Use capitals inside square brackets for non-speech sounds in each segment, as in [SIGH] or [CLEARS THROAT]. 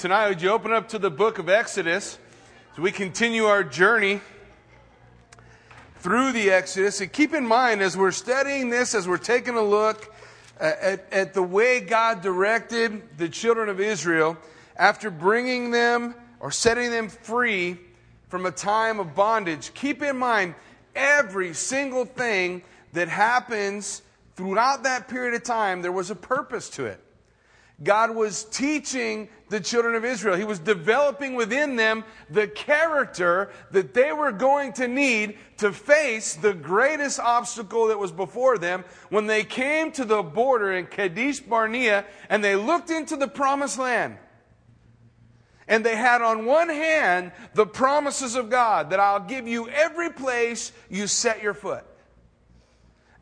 tonight, would you open up to the book of Exodus as we continue our journey through the Exodus? And keep in mind, as we're studying this, as we're taking a look uh, at, at the way God directed the children of Israel after bringing them or setting them free from a time of bondage, keep in mind every single thing that happens throughout that period of time, there was a purpose to it. God was teaching the children of Israel. He was developing within them the character that they were going to need to face the greatest obstacle that was before them when they came to the border in Kadesh Barnea and they looked into the promised land. And they had on one hand the promises of God that I'll give you every place you set your foot.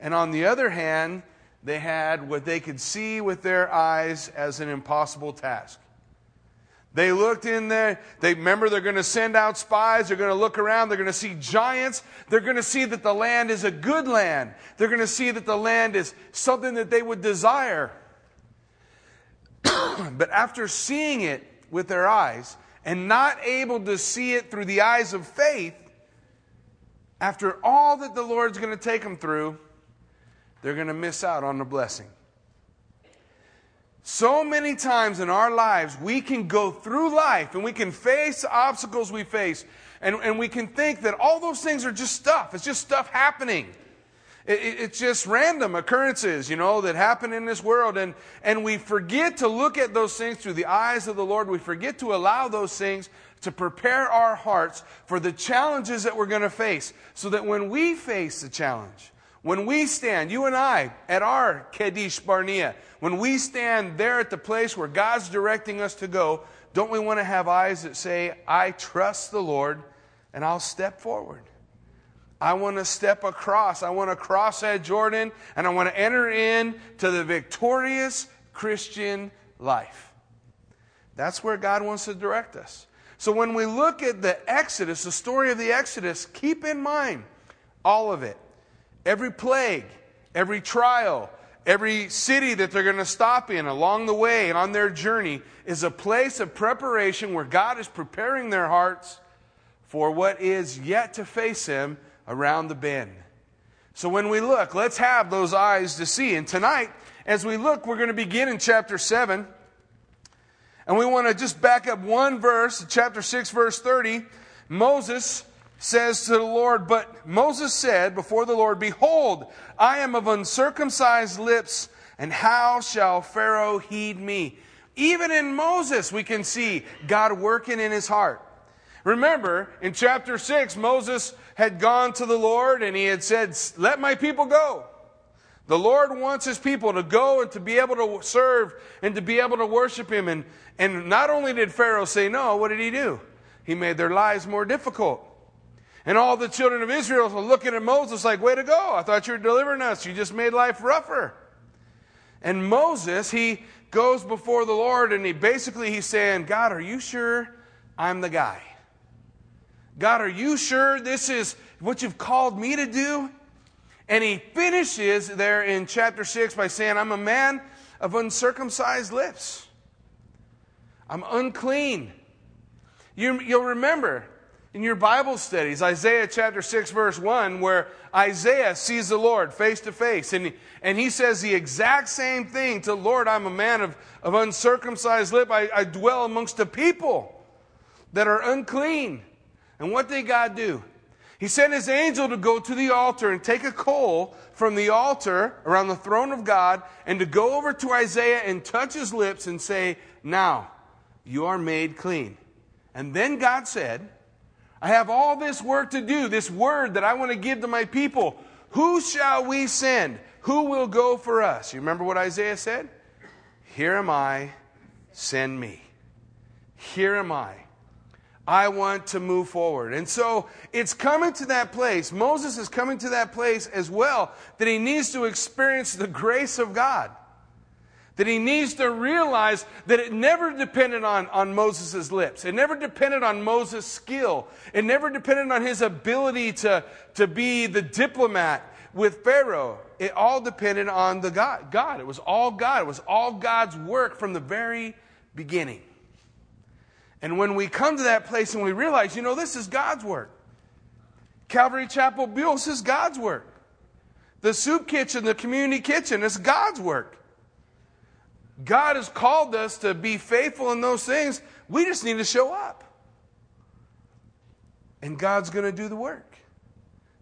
And on the other hand, they had what they could see with their eyes as an impossible task. They looked in there. They remember they're going to send out spies. They're going to look around. They're going to see giants. They're going to see that the land is a good land. They're going to see that the land is something that they would desire. [CLEARS THROAT] but after seeing it with their eyes and not able to see it through the eyes of faith, after all that the Lord's going to take them through, they're going to miss out on the blessing. So many times in our lives, we can go through life and we can face obstacles we face, and, and we can think that all those things are just stuff. It's just stuff happening. It, it, it's just random occurrences, you know, that happen in this world. And, and we forget to look at those things through the eyes of the Lord. We forget to allow those things to prepare our hearts for the challenges that we're going to face so that when we face the challenge, when we stand, you and I, at our Kadesh Barnea, when we stand there at the place where God's directing us to go, don't we want to have eyes that say, I trust the Lord and I'll step forward? I want to step across. I want to cross that Jordan and I want to enter in to the victorious Christian life. That's where God wants to direct us. So when we look at the Exodus, the story of the Exodus, keep in mind all of it. Every plague, every trial, every city that they're going to stop in along the way and on their journey is a place of preparation where God is preparing their hearts for what is yet to face Him around the bend. So when we look, let's have those eyes to see. And tonight, as we look, we're going to begin in chapter 7. And we want to just back up one verse, chapter 6, verse 30. Moses says to the Lord, But Moses said before the Lord, Behold, I am of uncircumcised lips, and how shall Pharaoh heed me? Even in Moses, we can see God working in his heart. Remember, in chapter 6, Moses had gone to the Lord and he had said, Let my people go. The Lord wants his people to go and to be able to serve and to be able to worship him. And, and not only did Pharaoh say no, what did he do? He made their lives more difficult. And all the children of Israel were looking at Moses like, way to go. I thought you were delivering us. You just made life rougher. And Moses, he goes before the Lord and he basically he's saying, God, are you sure I'm the guy? God, are you sure this is what you've called me to do? And he finishes there in chapter 6 by saying, I'm a man of uncircumcised lips. I'm unclean. You, will remember in your Bible studies, Isaiah chapter 6, verse 1, where Isaiah sees the Lord face to face. And, and he says the exact same thing to Lord, I'm a man of, of uncircumcised lip. I, I dwell amongst a people that are unclean. And what did God do? He sent his angel to go to the altar and take a coal from the altar around the throne of God and to go over to Isaiah and touch his lips and say, Now, you are made clean. And then God said, I have all this work to do, this word that I want to give to my people. Who shall we send? Who will go for us? You remember what Isaiah said? Here am I, send me. Here am I. I want to move forward. And so it's coming to that place. Moses is coming to that place as well that he needs to experience the grace of God that he needs to realize that it never depended on, on Moses' lips. It never depended on Moses' skill. It never depended on his ability to, to be the diplomat with Pharaoh. It all depended on the God. God. It was all God. It was all God's work from the very beginning. And when we come to that place and we realize, you know, this is God's work. Calvary Chapel Buell, this is God's work. The soup kitchen, the community kitchen, it's God's work. God has called us to be faithful in those things. We just need to show up. And God's going to do the work.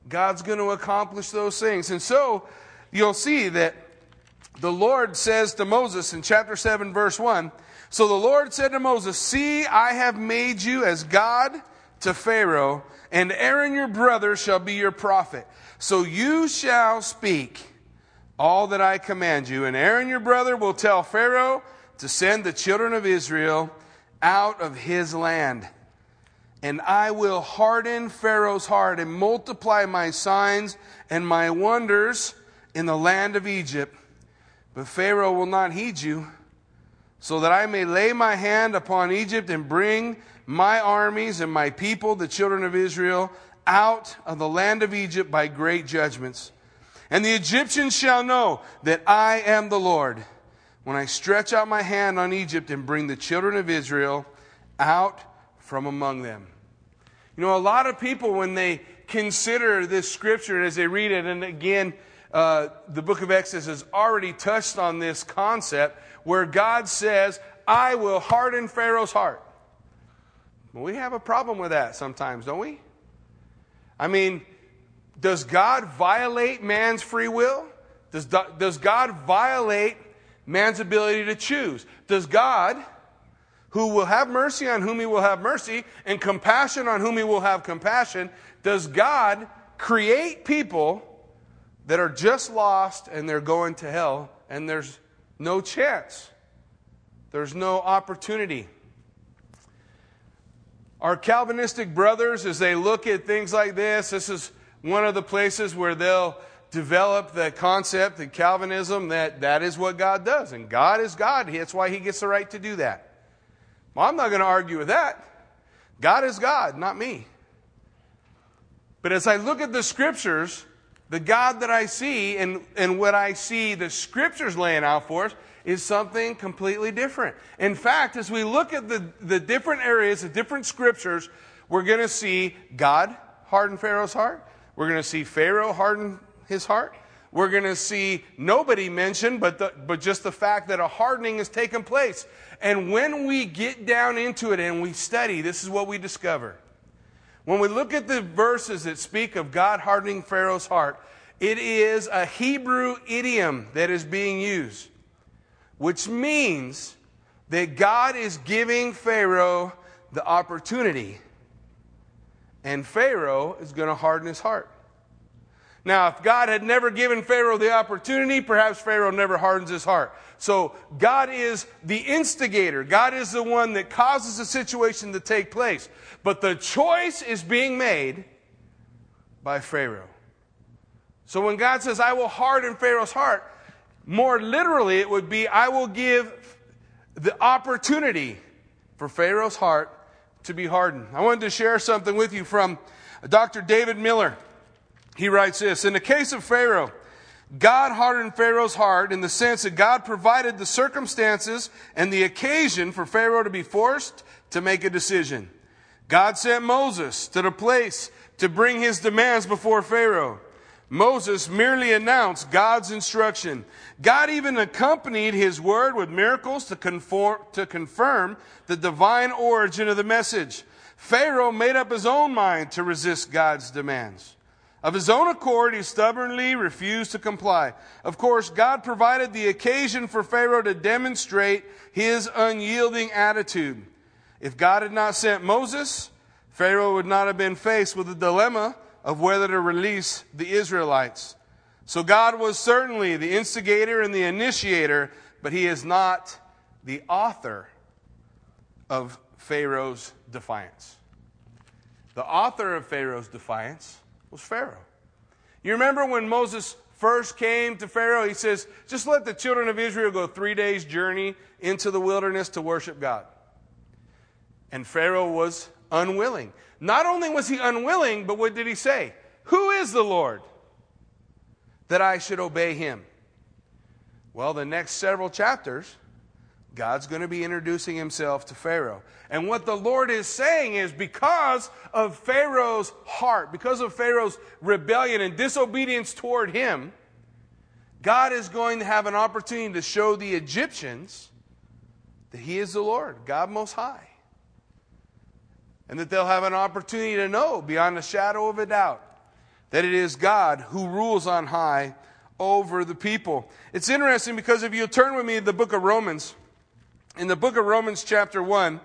God's going to accomplish those things. And so you'll see that the Lord says to Moses in chapter 7, verse 1 So the Lord said to Moses, See, I have made you as God to Pharaoh, and Aaron your brother shall be your prophet. So you shall speak all that I command you, and Aaron your brother will tell Pharaoh to send the children of Israel out of his land. And I will harden Pharaoh's heart and multiply my signs and my wonders in the land of Egypt. But Pharaoh will not heed you, so that I may lay my hand upon Egypt and bring my armies and my people, the children of Israel, out of the land of Egypt by great judgments. And the Egyptians shall know that I am the Lord when I stretch out my hand on Egypt and bring the children of Israel out from among them. You know, a lot of people, when they consider this scripture as they read it, and again, uh, the book of Exodus has already touched on this concept where God says, I will harden Pharaoh's heart. Well, we have a problem with that sometimes, don't we? I mean, does God violate man's free will? Does, does God violate man's ability to choose? Does God, who will have mercy on whom he will have mercy and compassion on whom he will have compassion, does God create people that are just lost and they're going to hell and there's no chance? There's no opportunity. Our Calvinistic brothers, as they look at things like this, this is one of the places where they'll develop the concept in Calvinism that that is what God does. And God is God. That's why he gets the right to do that. Well, I'm not going to argue with that. God is God, not me. But as I look at the scriptures, the God that I see and, and what I see the scriptures laying out for us is something completely different. In fact, as we look at the, the different areas, the different scriptures, we're going to see God harden Pharaoh's heart. We're going to see Pharaoh harden his heart. We're going to see nobody mentioned, but, the, but just the fact that a hardening has taken place. And when we get down into it and we study, this is what we discover. When we look at the verses that speak of God hardening Pharaoh's heart, it is a Hebrew idiom that is being used, which means that God is giving Pharaoh the opportunity and Pharaoh is going to harden his heart. Now, if God had never given Pharaoh the opportunity, perhaps Pharaoh never hardens his heart. So, God is the instigator. God is the one that causes the situation to take place. But the choice is being made by Pharaoh. So, when God says, I will harden Pharaoh's heart, more literally, it would be, I will give the opportunity for Pharaoh's heart to be hardened. I wanted to share something with you from Dr. David Miller. He writes this In the case of Pharaoh, God hardened Pharaoh's heart in the sense that God provided the circumstances and the occasion for Pharaoh to be forced to make a decision. God sent Moses to the place to bring his demands before Pharaoh. Moses merely announced God's instruction. God even accompanied his word with miracles to, conform, to confirm the divine origin of the message. Pharaoh made up his own mind to resist God's demands. Of his own accord, he stubbornly refused to comply. Of course, God provided the occasion for Pharaoh to demonstrate his unyielding attitude. If God had not sent Moses, Pharaoh would not have been faced with the dilemma of whether to release the Israelites. So God was certainly the instigator and the initiator, but he is not the author of Pharaoh's defiance. The author of Pharaoh's defiance was Pharaoh. You remember when Moses first came to Pharaoh, he says, just let the children of Israel go three days' journey into the wilderness to worship God. And Pharaoh was unwilling. Not only was he unwilling, but what did he say? Who is the Lord that I should obey him? Well, the next several chapters, God's going to be introducing himself to Pharaoh. And what the Lord is saying is because of Pharaoh's heart, because of Pharaoh's rebellion and disobedience toward him, God is going to have an opportunity to show the Egyptians that he is the Lord, God Most High. And that they'll have an opportunity to know beyond a shadow of a doubt that it is God who rules on high over the people. It's interesting because if you turn with me to the book of Romans, in the book of Romans, chapter 1,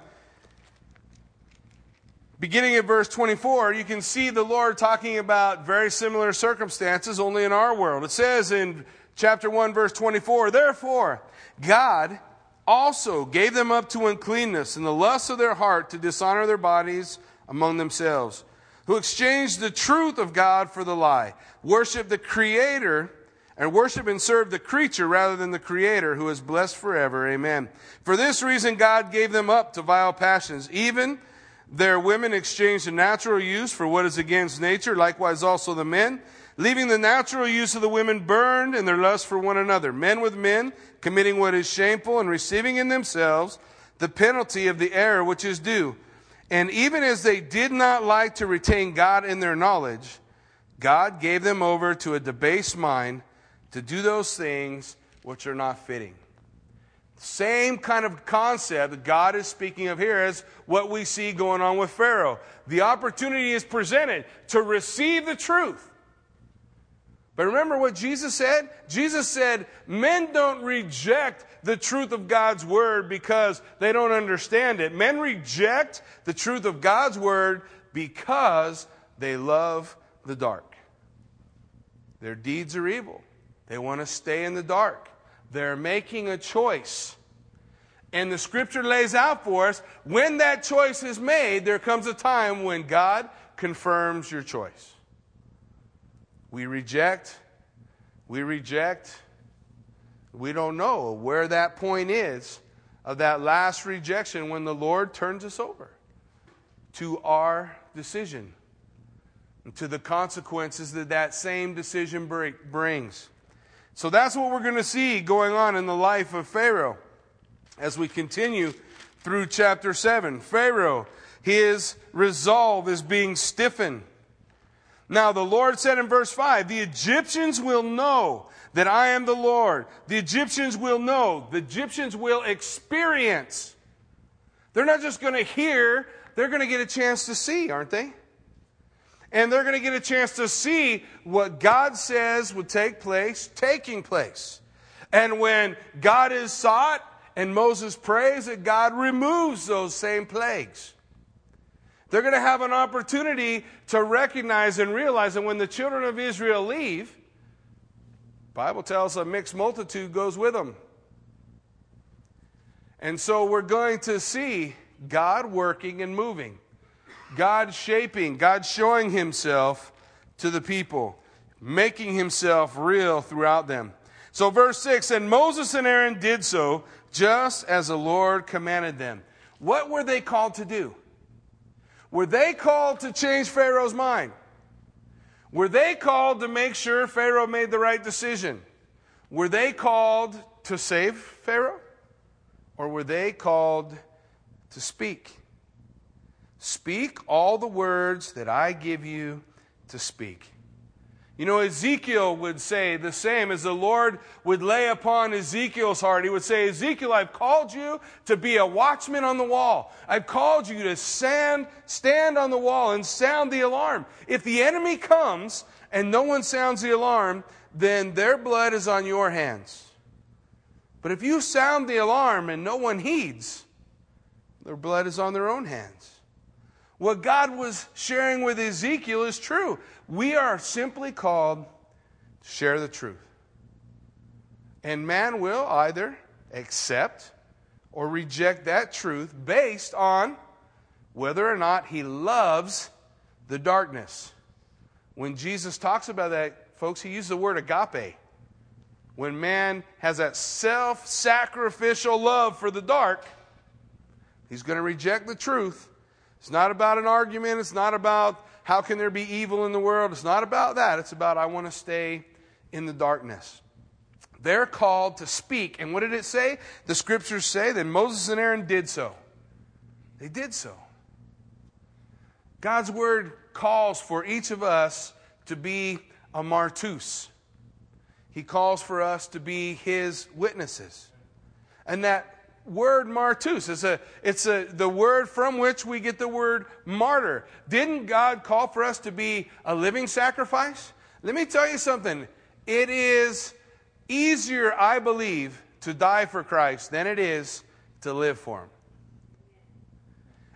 beginning at verse 24, you can see the Lord talking about very similar circumstances, only in our world. It says in chapter 1, verse 24, Therefore, God also gave them up to uncleanness and the lust of their heart to dishonor their bodies among themselves, who exchanged the truth of God for the lie, worship the Creator and worship and serve the creature rather than the creator who is blessed forever. Amen. For this reason, God gave them up to vile passions. Even their women exchanged the natural use for what is against nature, likewise also the men, leaving the natural use of the women burned in their lust for one another. Men with men, committing what is shameful and receiving in themselves the penalty of the error which is due. And even as they did not like to retain God in their knowledge, God gave them over to a debased mind to do those things which are not fitting. Same kind of concept that God is speaking of here as what we see going on with Pharaoh. The opportunity is presented to receive the truth. But remember what Jesus said? Jesus said, Men don't reject the truth of God's word because they don't understand it. Men reject the truth of God's word because they love the dark. Their deeds are evil. They want to stay in the dark. They're making a choice. And the scripture lays out for us when that choice is made, there comes a time when God confirms your choice. We reject, we reject, we don't know where that point is of that last rejection when the Lord turns us over to our decision, to the consequences that that same decision brings. So that's what we're going to see going on in the life of Pharaoh as we continue through chapter 7. Pharaoh, his resolve is being stiffened. Now, the Lord said in verse 5 the Egyptians will know that I am the Lord. The Egyptians will know. The Egyptians will experience. They're not just going to hear, they're going to get a chance to see, aren't they? and they're going to get a chance to see what God says would take place, taking place. And when God is sought and Moses prays, that God removes those same plagues. They're going to have an opportunity to recognize and realize that when the children of Israel leave, Bible tells a mixed multitude goes with them. And so we're going to see God working and moving. God shaping, God showing himself to the people, making himself real throughout them. So, verse 6 And Moses and Aaron did so just as the Lord commanded them. What were they called to do? Were they called to change Pharaoh's mind? Were they called to make sure Pharaoh made the right decision? Were they called to save Pharaoh? Or were they called to speak? Speak all the words that I give you to speak. You know, Ezekiel would say the same as the Lord would lay upon Ezekiel's heart. He would say, Ezekiel, I've called you to be a watchman on the wall. I've called you to stand, stand on the wall and sound the alarm. If the enemy comes and no one sounds the alarm, then their blood is on your hands. But if you sound the alarm and no one heeds, their blood is on their own hands. What God was sharing with Ezekiel is true. We are simply called to share the truth. And man will either accept or reject that truth based on whether or not he loves the darkness. When Jesus talks about that, folks, he uses the word agape. When man has that self sacrificial love for the dark, he's going to reject the truth it's not about an argument. It's not about how can there be evil in the world. It's not about that. It's about I want to stay in the darkness. They're called to speak. And what did it say? The scriptures say that Moses and Aaron did so. They did so. God's word calls for each of us to be a martus. He calls for us to be his witnesses. And that word martus is a it's a the word from which we get the word martyr. Didn't God call for us to be a living sacrifice? Let me tell you something. It is easier, I believe, to die for Christ than it is to live for him.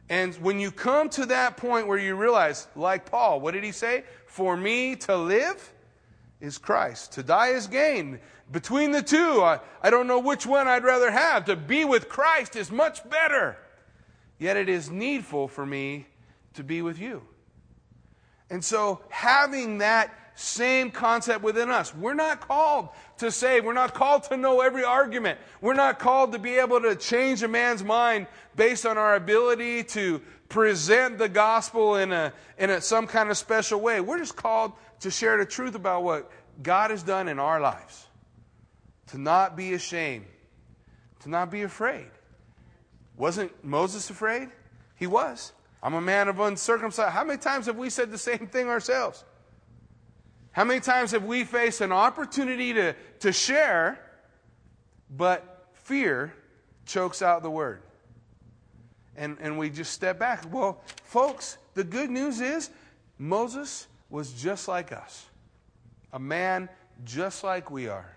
And when you come to that point where you realize, like Paul, what did he say? For me to live is Christ. To die is gain. Between the two, I, I don't know which one I'd rather have. To be with Christ is much better. Yet it is needful for me to be with you. And so, having that same concept within us, we're not called to save. We're not called to know every argument. We're not called to be able to change a man's mind based on our ability to present the gospel in, a, in a, some kind of special way. We're just called to share the truth about what God has done in our lives. To not be ashamed, to not be afraid. Wasn't Moses afraid? He was. I'm a man of uncircumcised. How many times have we said the same thing ourselves? How many times have we faced an opportunity to, to share, but fear chokes out the word? And, and we just step back. Well, folks, the good news is Moses was just like us, a man just like we are.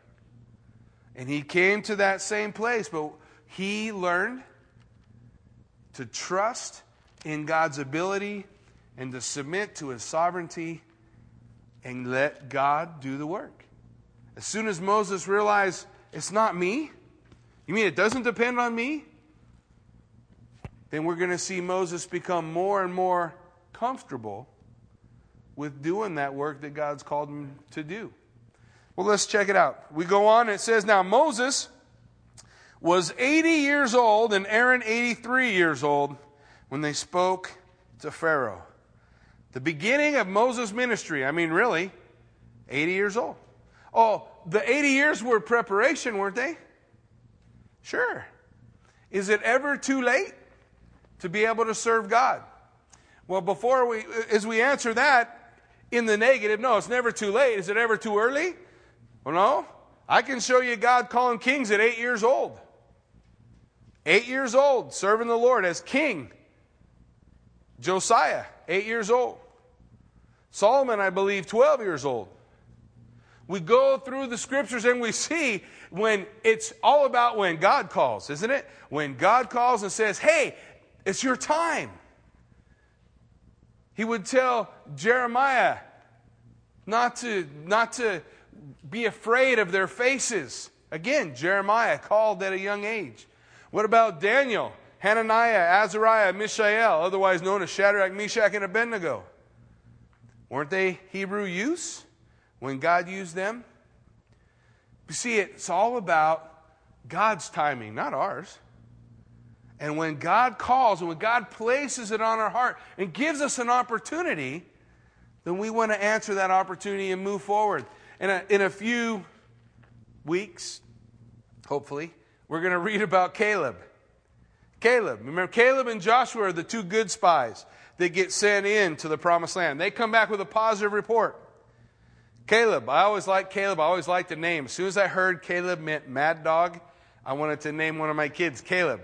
And he came to that same place, but he learned to trust in God's ability and to submit to his sovereignty and let God do the work. As soon as Moses realized it's not me, you mean it doesn't depend on me? Then we're going to see Moses become more and more comfortable with doing that work that God's called him to do. Well, let's check it out. We go on, it says, Now Moses was 80 years old and Aaron 83 years old when they spoke to Pharaoh. The beginning of Moses' ministry, I mean, really, 80 years old. Oh, the 80 years were preparation, weren't they? Sure. Is it ever too late to be able to serve God? Well, before we, as we answer that in the negative, no, it's never too late. Is it ever too early? Well, no. I can show you God calling kings at eight years old. Eight years old, serving the Lord as king. Josiah, eight years old. Solomon, I believe, 12 years old. We go through the scriptures and we see when it's all about when God calls, isn't it? When God calls and says, hey, it's your time. He would tell Jeremiah not to, not to be afraid of their faces. Again, Jeremiah called at a young age. What about Daniel? Hananiah, Azariah, Mishael, otherwise known as Shadrach, Meshach, and Abednego. Weren't they Hebrew youths when God used them? You see, it's all about God's timing, not ours. And when God calls and when God places it on our heart and gives us an opportunity, then we want to answer that opportunity and move forward. In a, in a few weeks, hopefully, we're going to read about Caleb. Caleb. Remember, Caleb and Joshua are the two good spies that get sent in to the promised land. They come back with a positive report. Caleb, I always liked Caleb. I always liked the name. As soon as I heard Caleb meant mad dog, I wanted to name one of my kids Caleb.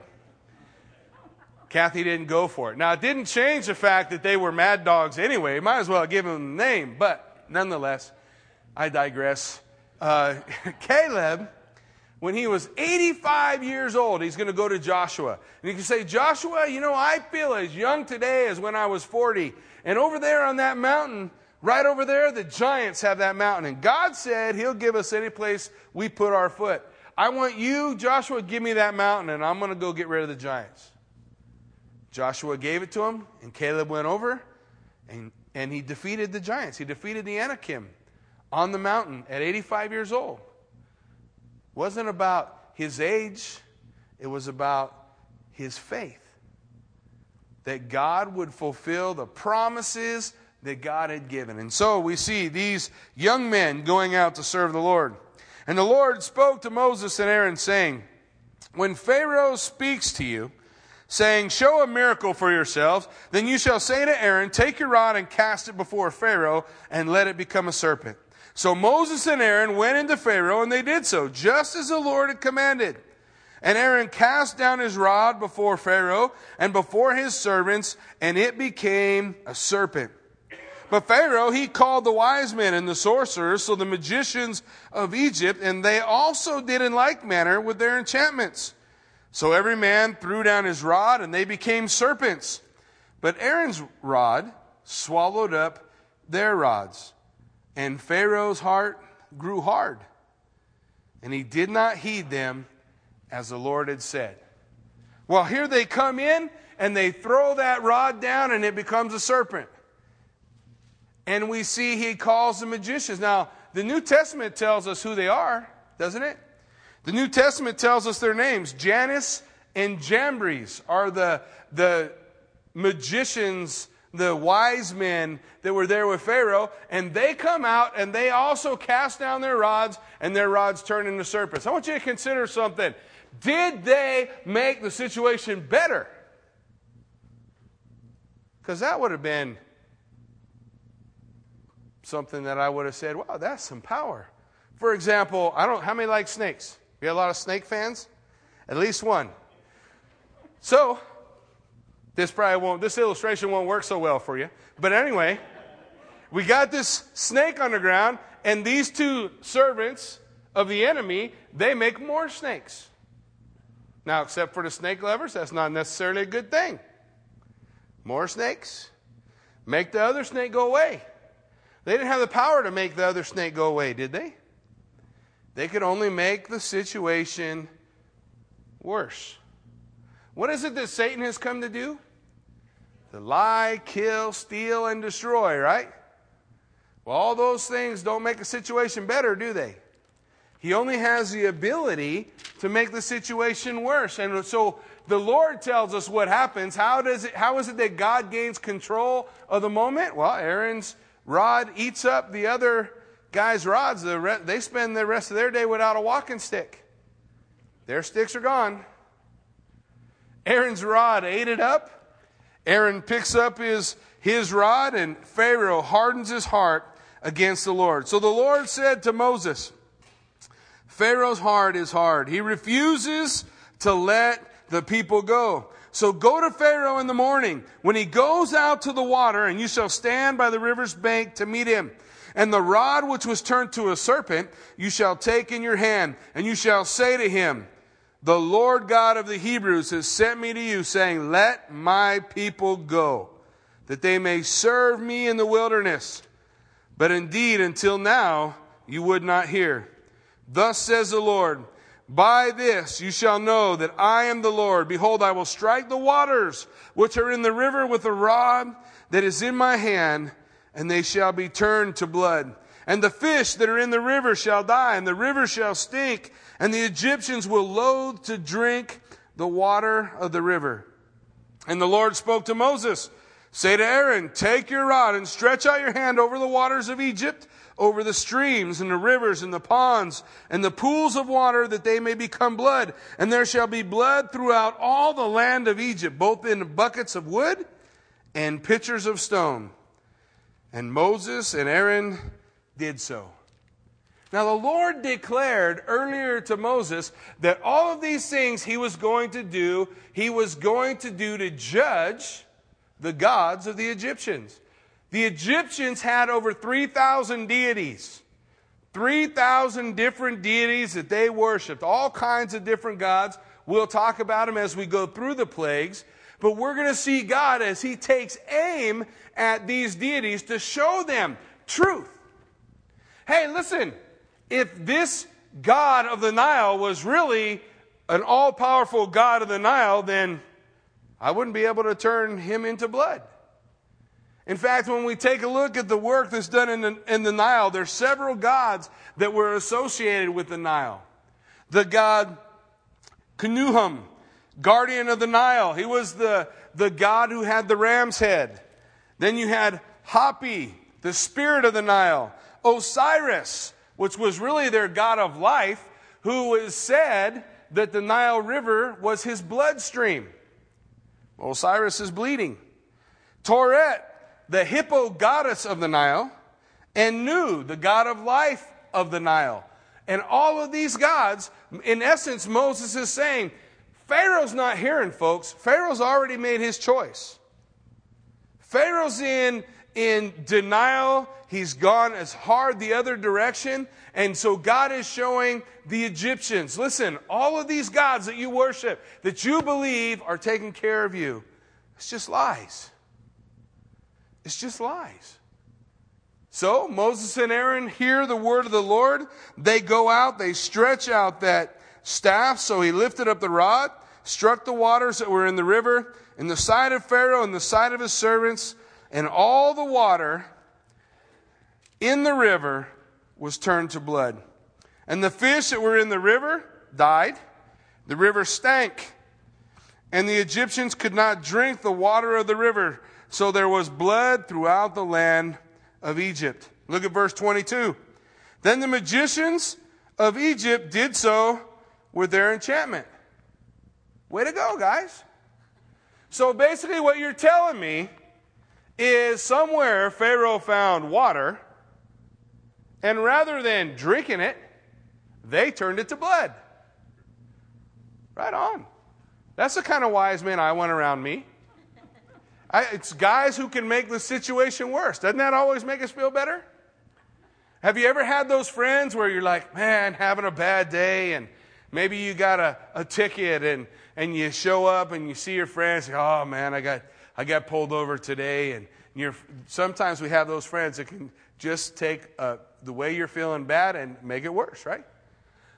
Kathy didn't go for it. Now, it didn't change the fact that they were mad dogs anyway. Might as well give them the name. But nonetheless, I digress. Uh, [LAUGHS] Caleb when he was 85 years old, he's going to go to Joshua. And he can say, Joshua, you know, I feel as young today as when I was 40. And over there on that mountain, right over there, the giants have that mountain. And God said he'll give us any place we put our foot. I want you, Joshua, give me that mountain, and I'm going to go get rid of the giants. Joshua gave it to him, and Caleb went over, and, and he defeated the giants. He defeated the Anakim on the mountain at 85 years old wasn't about his age, it was about his faith. That God would fulfill the promises that God had given. And so we see these young men going out to serve the Lord. And the Lord spoke to Moses and Aaron, saying, When Pharaoh speaks to you, saying, Show a miracle for yourselves, then you shall say to Aaron, Take your rod and cast it before Pharaoh, and let it become a serpent. So Moses and Aaron went into Pharaoh, and they did so, just as the Lord had commanded. And Aaron cast down his rod before Pharaoh and before his servants, and it became a serpent. But Pharaoh, he called the wise men and the sorcerers, so the magicians of Egypt, and they also did in like manner with their enchantments. So every man threw down his rod, and they became serpents. But Aaron's rod swallowed up their rods. And Pharaoh's heart grew hard, and he did not heed them as the Lord had said. Well, here they come in and they throw that rod down and it becomes a serpent. And we see he calls the magicians. Now, the New Testament tells us who they are, doesn't it? The New Testament tells us their names. Jannes and Jambres are the, the magicians the wise men that were there with Pharaoh, and they come out and they also cast down their rods, and their rods turn into serpents. I want you to consider something. Did they make the situation better? Because that would have been something that I would have said, wow, that's some power. For example, I don't how many like snakes? We have a lot of snake fans? At least one. So this probably won't, this illustration won't work so well for you. But anyway, we got this snake on the ground, and these two servants of the enemy, they make more snakes. Now, except for the snake lovers, that's not necessarily a good thing. More snakes. Make the other snake go away. They didn't have the power to make the other snake go away, did they? They could only make the situation worse. What is it that Satan has come to do? To lie, kill, steal, and destroy, right? Well, all those things don't make a situation better, do they? He only has the ability to make the situation worse. And so the Lord tells us what happens. How, does it, how is it that God gains control of the moment? Well, Aaron's rod eats up the other guy's rods. The they spend the rest of their day without a walking stick. Their sticks are gone. Aaron's rod ate it up. Aaron picks up his, his rod, and Pharaoh hardens his heart against the Lord. So the Lord said to Moses, Pharaoh's heart is hard. He refuses to let the people go. So go to Pharaoh in the morning when he goes out to the water, and you shall stand by the river's bank to meet him. And the rod which was turned to a serpent you shall take in your hand, and you shall say to him, the Lord God of the Hebrews has sent me to you, saying, Let my people go, that they may serve me in the wilderness. But indeed, until now, you would not hear. Thus says the Lord, By this you shall know that I am the Lord. Behold, I will strike the waters which are in the river with a rod that is in my hand, and they shall be turned to blood. And the fish that are in the river shall die, and the river shall stink, and the Egyptians will loathe to drink the water of the river. And the Lord spoke to Moses, Say to Aaron, Take your rod and stretch out your hand over the waters of Egypt, over the streams and the rivers and the ponds and the pools of water, that they may become blood. And there shall be blood throughout all the land of Egypt, both in buckets of wood and pitchers of stone. And Moses and Aaron did so. Now, the Lord declared earlier to Moses that all of these things he was going to do, he was going to do to judge the gods of the Egyptians. The Egyptians had over 3,000 deities, 3,000 different deities that they worshiped, all kinds of different gods. We'll talk about them as we go through the plagues. But we're going to see God as he takes aim at these deities to show them truth Hey, listen, if this God of the Nile was really an all powerful God of the Nile, then I wouldn't be able to turn him into blood. In fact, when we take a look at the work that's done in the, in the Nile, several gods that were associated with the Nile. The god Khnum, guardian of the Nile. He was the, the god who had the ram's head. Then you had Hapi, the spirit of the Nile. Osiris, which was really their god of life, who is said that the Nile River was his bloodstream. Osiris is bleeding. Tauret, the hippo goddess of the Nile, and Nu, the god of life of the Nile. And all of these gods, in essence, Moses is saying, Pharaoh's not hearing, folks. Pharaoh's already made his choice. Pharaoh's in, in denial. He's gone as hard the other direction. And so God is showing the Egyptians listen, all of these gods that you worship, that you believe are taking care of you, it's just lies. It's just lies. So Moses and Aaron hear the word of the Lord. They go out, they stretch out that staff. So he lifted up the rod, struck the waters that were in the river, in the sight of Pharaoh and the sight of his servants, and all the water in the river was turned to blood. And the fish that were in the river died. The river stank. And the Egyptians could not drink the water of the river. So there was blood throughout the land of Egypt. Look at verse 22. Then the magicians of Egypt did so with their enchantment. Way to go, guys. So basically, what you're telling me is somewhere Pharaoh found water, and rather than drinking it, they turned it to blood. Right on. That's the kind of wise men I want around me. I, it's guys who can make the situation worse. Doesn't that always make us feel better? Have you ever had those friends where you're like, man, having a bad day, and maybe you got a, a ticket, and, and you show up and you see your friends, oh man, I got, I got pulled over today, and you're, sometimes we have those friends that can just take uh, the way you're feeling bad and make it worse, right?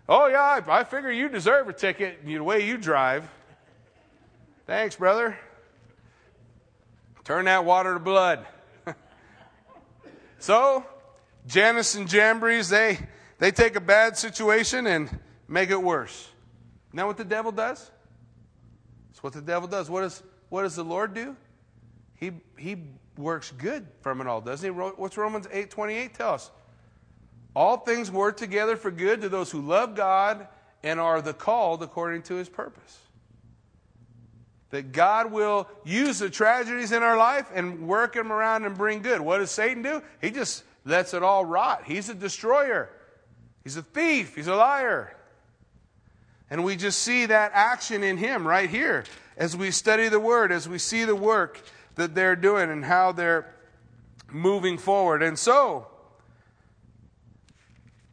Oh, yeah, I, I figure you deserve a ticket the way you drive. Thanks, brother. Turn that water to blood. [LAUGHS] so, Jannes and Jambres, they, they take a bad situation and make it worse. Isn't that what the devil does? That's what the devil does. What, is, what does the Lord do? He, he works good from it all, doesn't he? What's Romans 8 28 tell us? All things work together for good to those who love God and are the called according to his purpose. That God will use the tragedies in our life and work them around and bring good. What does Satan do? He just lets it all rot. He's a destroyer, he's a thief, he's a liar. And we just see that action in him right here as we study the word, as we see the work that they're doing and how they're moving forward. And so,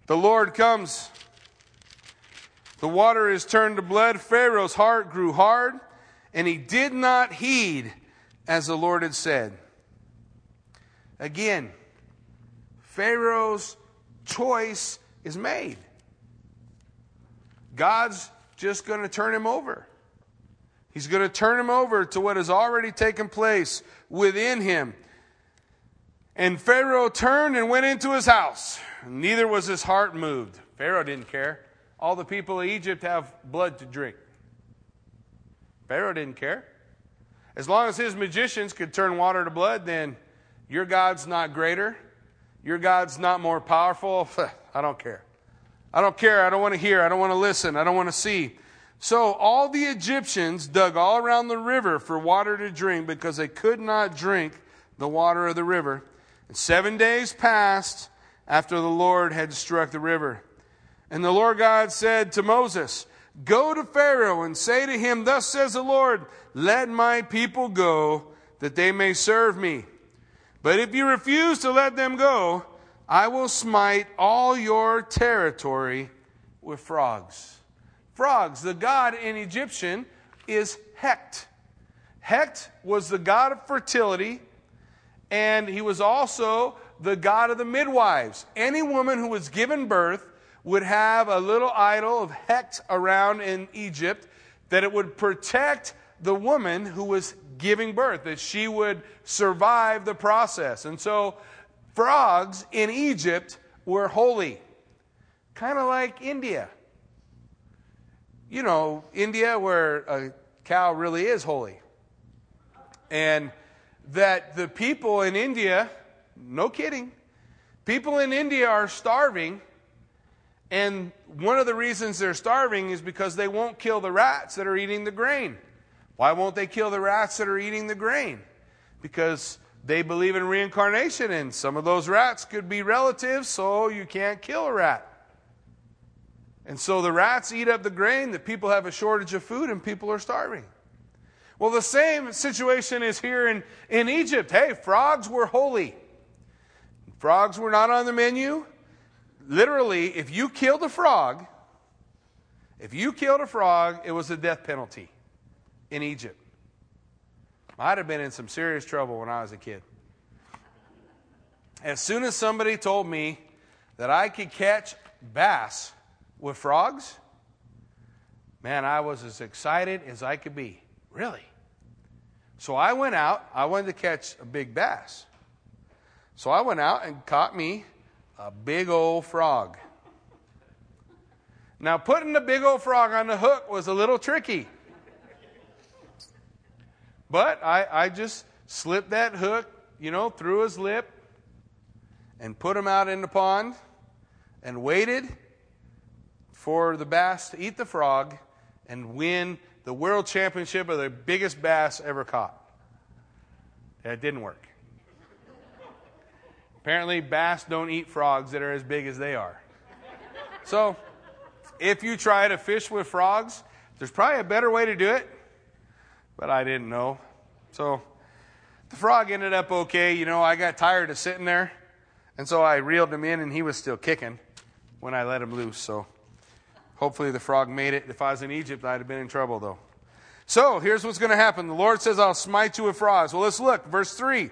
the Lord comes. The water is turned to blood. Pharaoh's heart grew hard, and he did not heed as the Lord had said. Again, Pharaoh's choice is made. God's just going to turn him over. He's going to turn him over to what has already taken place within him. And Pharaoh turned and went into his house. Neither was his heart moved. Pharaoh didn't care. All the people of Egypt have blood to drink. Pharaoh didn't care. As long as his magicians could turn water to blood, then your God's not greater. Your God's not more powerful. [LAUGHS] I don't care. I don't care. I don't want to hear. I don't want to listen. I don't want to see. So all the Egyptians dug all around the river for water to drink because they could not drink the water of the river. And seven days passed after the Lord had struck the river. And the Lord God said to Moses, Go to Pharaoh and say to him, Thus says the Lord, Let my people go, that they may serve me. But if you refuse to let them go, I will smite all your territory with frogs. Frogs, the god in Egyptian is Heqet. Heqet was the god of fertility, and he was also the god of the midwives. Any woman who was given birth would have a little idol of Heqet around in Egypt that it would protect the woman who was giving birth, that she would survive the process. And so, frogs in Egypt were holy, kind of like India. You know, India, where a cow really is holy. And that the people in India no kidding. People in India are starving And one of the reasons they're starving is because they won't kill the rats that are eating the grain. Why won't they kill the rats that are eating the grain? Because they believe in reincarnation, and some of those rats could be relatives, so you can't kill a rat. And so the rats eat up the grain, that people have a shortage of food, and people are starving. Well, the same situation is here in, in Egypt. Hey, frogs were holy. Frogs were not on the menu. Literally, if you killed a frog, if you killed a frog, it was a death penalty in Egypt. I'd have been in some serious trouble when I was a kid. As soon as somebody told me that I could catch bass with frogs, man, I was as excited as I could be. Really? So I went out, I wanted to catch a big bass. So I went out and caught me a big old frog. Now, putting the big old frog on the hook was a little tricky. But I, I just slipped that hook, you know, through his lip and put him out in the pond and waited for the bass to eat the frog and win the world championship of the biggest bass ever caught. That didn't work. Apparently, bass don't eat frogs that are as big as they are. So, if you try to fish with frogs, there's probably a better way to do it but I didn't know. So the frog ended up okay. You know, I got tired of sitting there, and so I reeled him in, and he was still kicking when I let him loose. So hopefully the frog made it. If I was in Egypt, I'd have been in trouble, though. So here's what's going to happen. The Lord says, I'll smite you with frogs. Well, let's look. Verse 3.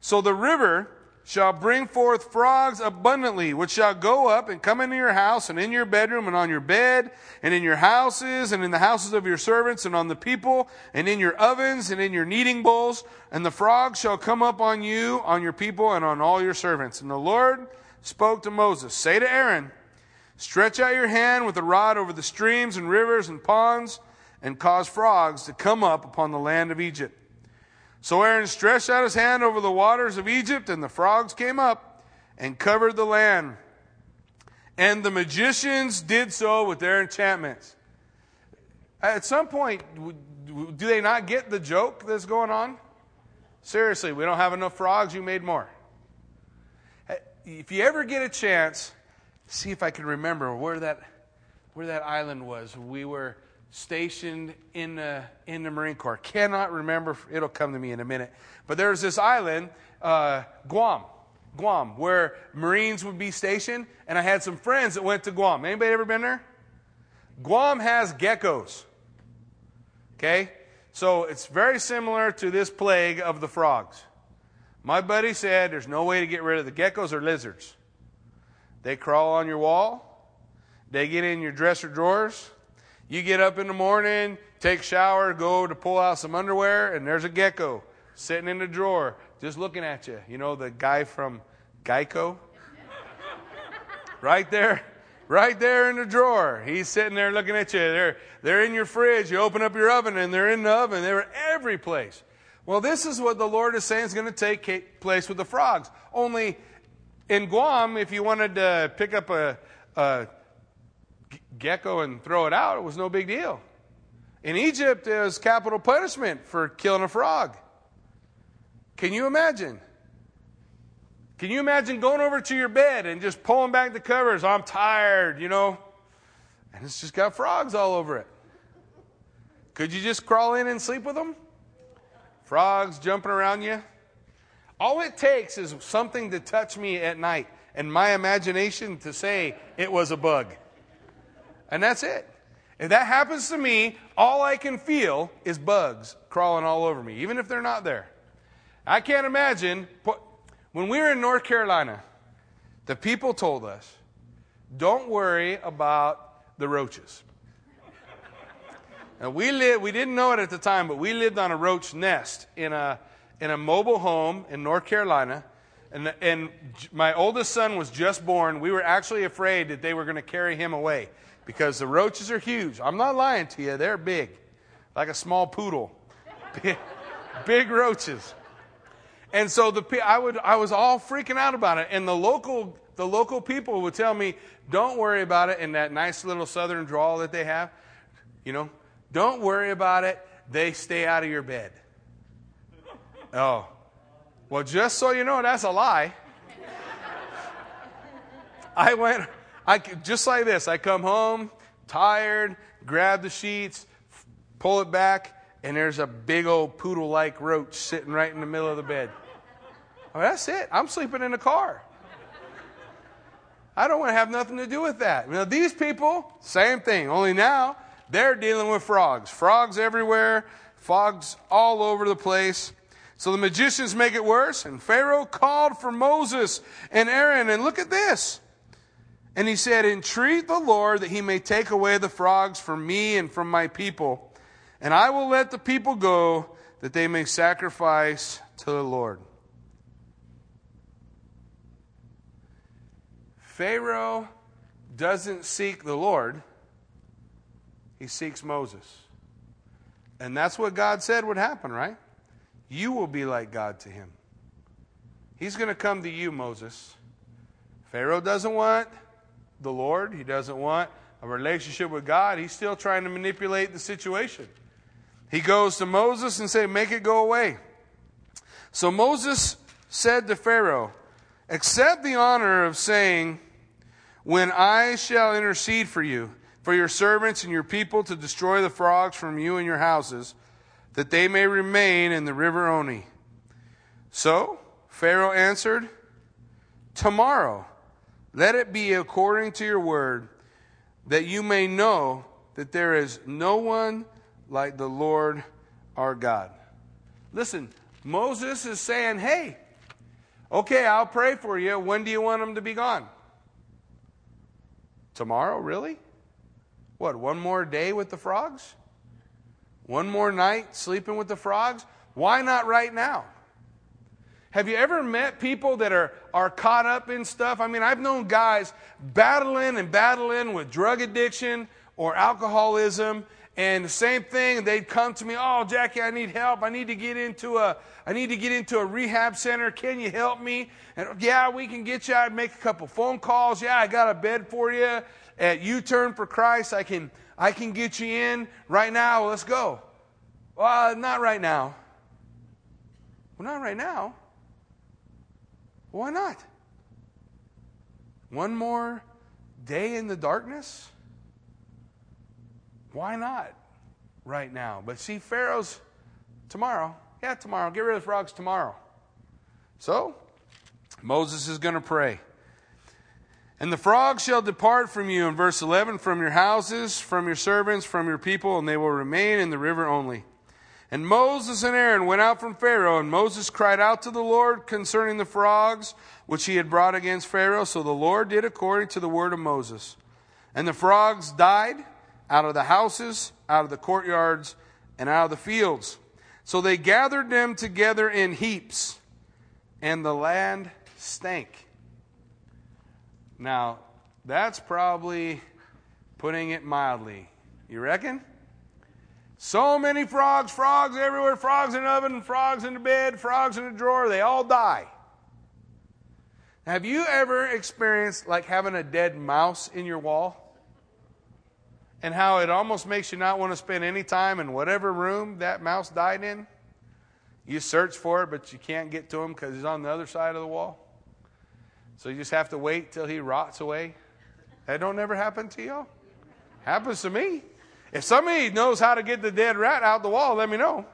So the river shall bring forth frogs abundantly, which shall go up and come into your house and in your bedroom and on your bed and in your houses and in the houses of your servants and on the people and in your ovens and in your kneading bowls. And the frogs shall come up on you, on your people, and on all your servants. And the Lord spoke to Moses, Say to Aaron, Stretch out your hand with a rod over the streams and rivers and ponds and cause frogs to come up upon the land of Egypt so Aaron stretched out his hand over the waters of Egypt, and the frogs came up and covered the land. And the magicians did so with their enchantments. At some point, do they not get the joke that's going on? Seriously, we don't have enough frogs, you made more. If you ever get a chance, see if I can remember where that, where that island was. We were stationed in the, in the Marine Corps. Cannot remember, it'll come to me in a minute. But there's this island, uh, Guam, Guam, where Marines would be stationed, and I had some friends that went to Guam. Anybody ever been there? Guam has geckos. Okay? So it's very similar to this plague of the frogs. My buddy said there's no way to get rid of the geckos or lizards. They crawl on your wall, they get in your dresser drawers, you get up in the morning, take shower, go to pull out some underwear, and there's a gecko sitting in the drawer just looking at you. You know, the guy from Geico? right there. Right there in the drawer. He's sitting there looking at you. They're, they're in your fridge. You open up your oven and they're in the oven. They're every place. Well, this is what the Lord is saying is going to take place with the frogs. Only in Guam, if you wanted to pick up a, a gecko and throw it out, it was no big deal. In Egypt, it was capital punishment for killing a frog. Can you imagine? Can you imagine going over to your bed and just pulling back the covers? I'm tired, you know, and it's just got frogs all over it. Could you just crawl in and sleep with them? Frogs jumping around you? All it takes is something to touch me at night and my imagination to say it was a bug. And that's it. If that happens to me, all I can feel is bugs crawling all over me, even if they're not there. I can't imagine. When we were in North Carolina, the people told us, don't worry about the roaches. And we lived, we didn't know it at the time, but we lived on a roach nest in a, in a mobile home in North Carolina. And, and my oldest son was just born. We were actually afraid that they were going to carry him away because the roaches are huge. I'm not lying to you, they're big, like a small poodle. Big, big roaches. And so the I would I was all freaking out about it, and the local the local people would tell me, "Don't worry about it." In that nice little southern drawl that they have, you know, don't worry about it. They stay out of your bed. Oh, well, just so you know, that's a lie. I went, I just like this. I come home tired, grab the sheets, pull it back, and there's a big old poodle like roach sitting right in the middle of the bed. Well, that's it. I'm sleeping in the car. I don't want to have nothing to do with that. Now, these people, same thing, only now they're dealing with frogs. Frogs everywhere, frogs all over the place. So the magicians make it worse, and Pharaoh called for Moses and Aaron, and look at this. And he said, Entreat the Lord that he may take away the frogs from me and from my people, and I will let the people go that they may sacrifice to the Lord. Pharaoh doesn't seek the Lord, he seeks Moses. And that's what God said would happen, right? You will be like God to him. He's going to come to you, Moses. Pharaoh doesn't want the Lord, he doesn't want a relationship with God. He's still trying to manipulate the situation. He goes to Moses and say, "Make it go away." So Moses said to Pharaoh, "Accept the honor of saying, when I shall intercede for you, for your servants and your people to destroy the frogs from you and your houses, that they may remain in the river Oni. So Pharaoh answered, Tomorrow, let it be according to your word, that you may know that there is no one like the Lord our God. Listen, Moses is saying, Hey, okay, I'll pray for you. When do you want them to be gone? Tomorrow, really? What, one more day with the frogs? One more night sleeping with the frogs? Why not right now? Have you ever met people that are, are caught up in stuff? I mean, I've known guys battling and battling with drug addiction or alcoholism, and the same thing, they'd come to me, "Oh, Jackie, I need help. I need to get into a I need to get into a rehab center. Can you help me?" And yeah, we can get you. I'd make a couple phone calls. Yeah, I got a bed for you at U-Turn for Christ. I can I can get you in right now. Let's go. Well, not right now. Well, not right now. Why not? One more day in the darkness? Why not right now? But see, Pharaoh's tomorrow. Yeah, tomorrow. Get rid of the frogs tomorrow. So, Moses is going to pray. And the frogs shall depart from you, in verse 11, from your houses, from your servants, from your people, and they will remain in the river only. And Moses and Aaron went out from Pharaoh, and Moses cried out to the Lord concerning the frogs which he had brought against Pharaoh. So the Lord did according to the word of Moses. And the frogs died out of the houses, out of the courtyards, and out of the fields. So they gathered them together in heaps, and the land stank. Now, that's probably putting it mildly. You reckon? So many frogs, frogs everywhere, frogs in the oven, frogs in the bed, frogs in the drawer, they all die. Have you ever experienced like having a dead mouse in your wall? and how it almost makes you not want to spend any time in whatever room that mouse died in. You search for it, but you can't get to him because he's on the other side of the wall. So you just have to wait till he rots away. That don't ever happen to y'all? Happens to me. If somebody knows how to get the dead rat out the wall, let me know.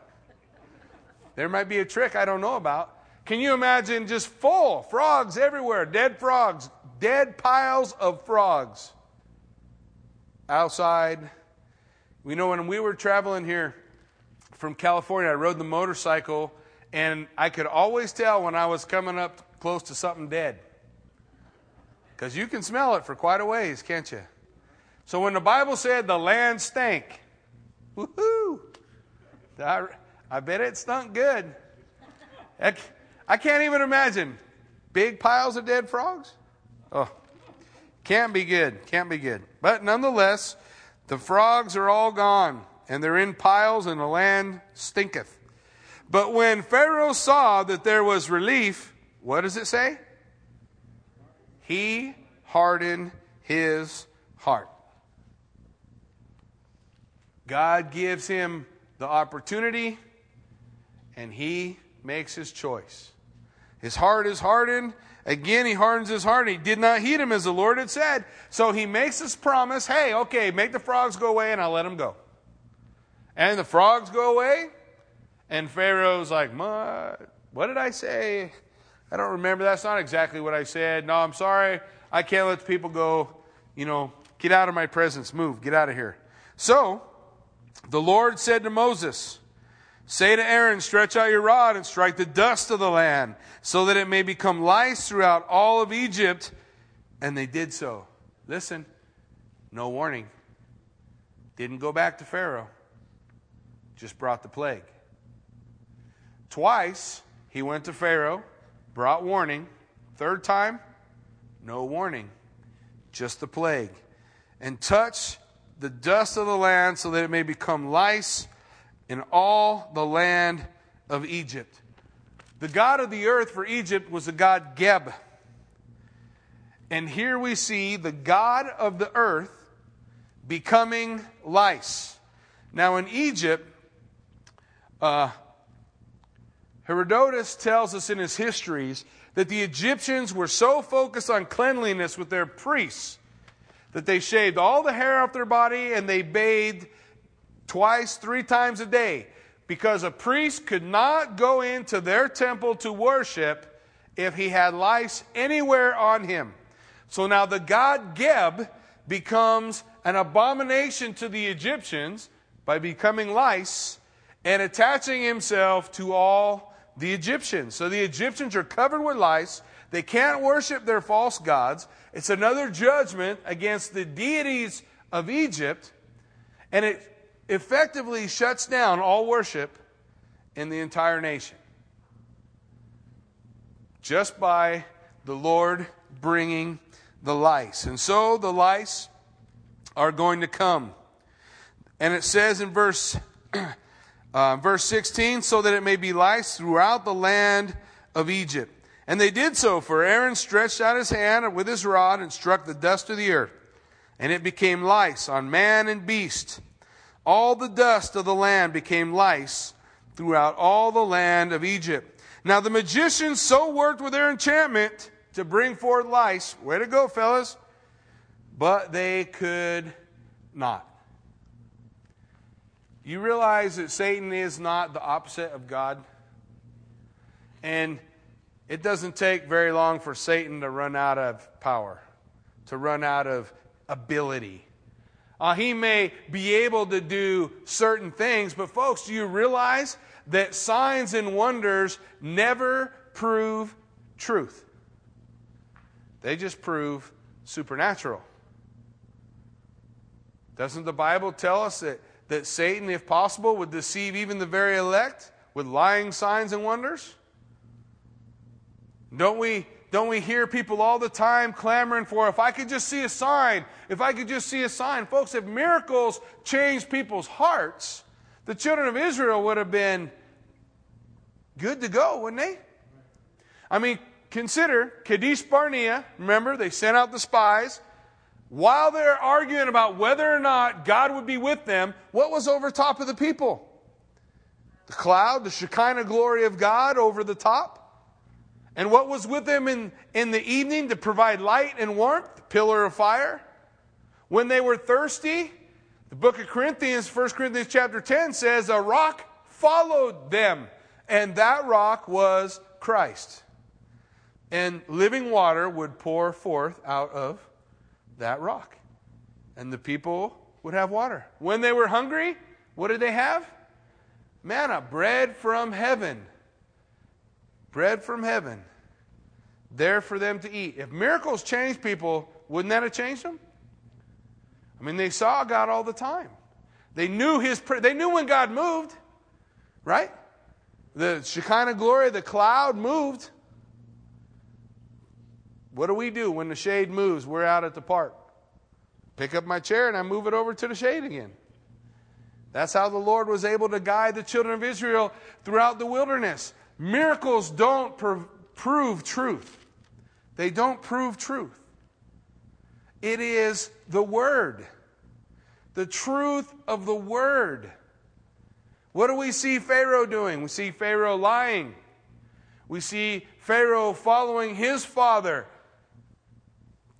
There might be a trick I don't know about. Can you imagine just full frogs everywhere, dead frogs, dead piles of frogs? outside. We know when we were traveling here from California, I rode the motorcycle, and I could always tell when I was coming up close to something dead. Because you can smell it for quite a ways, can't you? So when the Bible said the land stank, woohoo! I, I bet it stunk good. I can't even imagine big piles of dead frogs. Oh, can't be good. Can't be good. But nonetheless, the frogs are all gone, and they're in piles, and the land stinketh. But when Pharaoh saw that there was relief, what does it say? He hardened his heart. God gives him the opportunity and he makes his choice. His heart is hardened. Again, he hardens his heart. He did not heed him as the Lord had said. So he makes this promise hey, okay, make the frogs go away and I'll let them go. And the frogs go away. And Pharaoh's like, what did I say? I don't remember. That's not exactly what I said. No, I'm sorry. I can't let the people go. You know, get out of my presence. Move. Get out of here. So the Lord said to Moses, Say to Aaron, stretch out your rod and strike the dust of the land, so that it may become lice throughout all of Egypt. And they did so. Listen, no warning. Didn't go back to Pharaoh, just brought the plague. Twice he went to Pharaoh, brought warning. Third time, no warning, just the plague. And touch the dust of the land so that it may become lice in all the land of Egypt. The God of the earth for Egypt was the God Geb. And here we see the God of the earth becoming lice. Now, in Egypt, uh, Herodotus tells us in his histories that the Egyptians were so focused on cleanliness with their priests that they shaved all the hair off their body and they bathed twice, three times a day, because a priest could not go into their temple to worship if he had lice anywhere on him. So now the god Geb becomes an abomination to the Egyptians by becoming lice and attaching himself to all the Egyptians. So the Egyptians are covered with lice. They can't worship their false gods. It's another judgment against the deities of Egypt. And it effectively shuts down all worship in the entire nation. Just by the Lord bringing the lice. And so the lice are going to come. And it says in verse, [CLEARS THROAT] uh, verse 16, so that it may be lice throughout the land of Egypt. And they did so, for Aaron stretched out his hand with his rod and struck the dust of the earth. And it became lice on man and beast all the dust of the land became lice throughout all the land of Egypt. Now the magicians so worked with their enchantment to bring forth lice. Way to go, fellas. But they could not. You realize that Satan is not the opposite of God? And it doesn't take very long for Satan to run out of power, to run out of ability. Uh, he may be able to do certain things, but folks, do you realize that signs and wonders never prove truth? They just prove supernatural. Doesn't the Bible tell us that, that Satan, if possible, would deceive even the very elect with lying signs and wonders? Don't we don't we hear people all the time clamoring for, if I could just see a sign, if I could just see a sign? Folks, if miracles changed people's hearts, the children of Israel would have been good to go, wouldn't they? I mean, consider Kadesh Barnea. Remember, they sent out the spies. While they're arguing about whether or not God would be with them, what was over top of the people? The cloud, the Shekinah glory of God over the top? And what was with them in, in the evening to provide light and warmth? Pillar of fire. When they were thirsty, the book of Corinthians, 1 Corinthians chapter 10 says, a rock followed them, and that rock was Christ. And living water would pour forth out of that rock. And the people would have water. When they were hungry, what did they have? Manna, bread from heaven bread from heaven, there for them to eat. If miracles change people, wouldn't that have changed them? I mean, they saw God all the time. They knew his they knew when God moved, right? The Shekinah glory, the cloud moved. What do we do when the shade moves? We're out at the park. Pick up my chair and I move it over to the shade again. That's how the Lord was able to guide the children of Israel throughout the wilderness. Miracles don't pr- prove truth. They don't prove truth. It is the Word, the truth of the Word. What do we see Pharaoh doing? We see Pharaoh lying. We see Pharaoh following his father,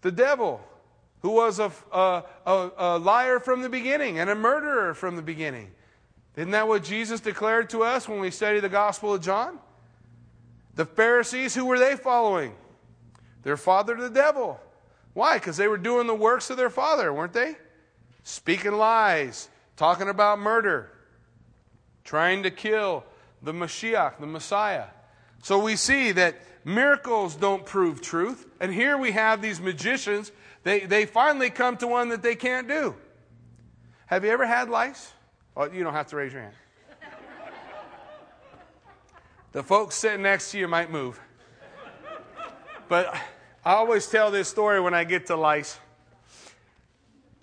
the devil, who was a, a, a, liar from the beginning and a murderer from the beginning. Isn't that what Jesus declared to us when we study the Gospel of John? The Pharisees, who were they following? Their father, the devil. Why? Because they were doing the works of their father, weren't they? Speaking lies, talking about murder, trying to kill the Mashiach, the Messiah. So we see that miracles don't prove truth. And here we have these magicians. They, they finally come to one that they can't do. Have you ever had lice? Oh, you don't have to raise your hand. the folks sitting next to you might move. But I always tell this story when I get to lice.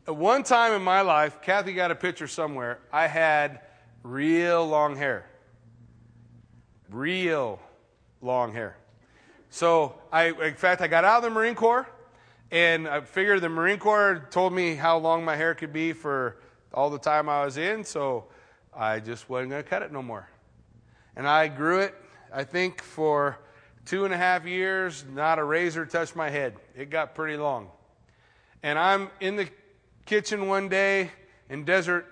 At one time in my life, Kathy got a picture somewhere, I had real long hair. Real long hair. So, I, in fact, I got out of the Marine Corps, and I figured the Marine Corps told me how long my hair could be for all the time I was in, so I just wasn't going to cut it no more. And I grew it, I think, for two and a half years, not a razor touched my head. It got pretty long. And I'm in the kitchen one day in Desert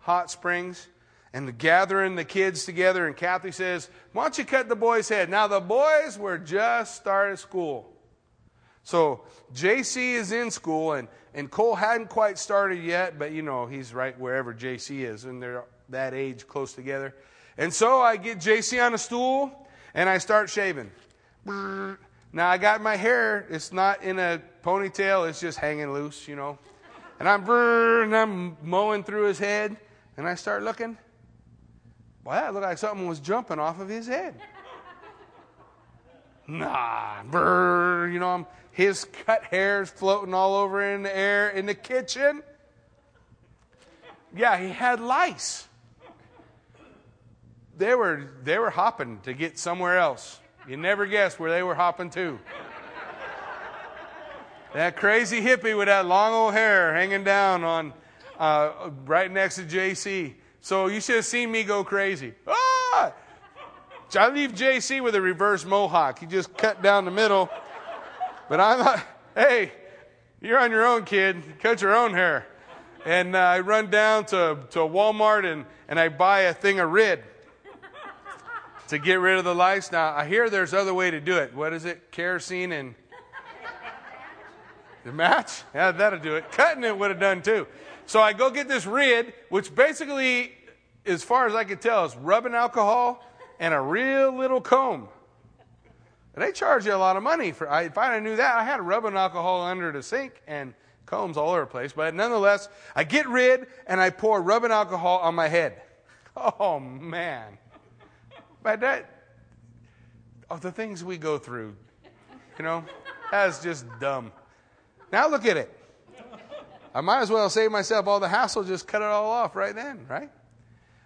Hot Springs, and gathering the kids together, and Kathy says, Why don't you cut the boy's head? Now, the boys were just started school. So, JC is in school, and, and Cole hadn't quite started yet, but you know, he's right wherever JC is, and they're that age close together. And so I get JC on a stool, and I start shaving. Now, I got my hair, it's not in a ponytail, it's just hanging loose, you know. And I'm, and I'm mowing through his head, and I start looking Boy, that looked like something was jumping off of his head. nah, brr, you know, his cut hairs floating all over in the air in the kitchen. Yeah, he had lice. They were, they were hopping to get somewhere else. You never guess where they were hopping to. that crazy hippie with that long old hair hanging down on uh, right next to JC. So you should have seen me go crazy. Ah! I leave JC with a reverse mohawk. He just cut down the middle. But I'm like, hey, you're on your own, kid. Cut your own hair. And uh, I run down to, to Walmart and, and I buy a thing of Rid to get rid of the lice. Now, I hear there's other way to do it. What is it? Kerosene and the match? Yeah, that'll do it. Cutting it would have done too. So I go get this Rid, which basically, as far as I can tell, is rubbing alcohol and a real little comb. They charge you a lot of money for. I, if I knew that, I had rubbing alcohol under the sink and combs all over the place. But nonetheless, I get rid and I pour rubbing alcohol on my head. [LAUGHS] Oh man, but that of the things we go through, you know, that's just dumb. Now look at it. I might as well save myself all the hassle, just cut it all off right then, right?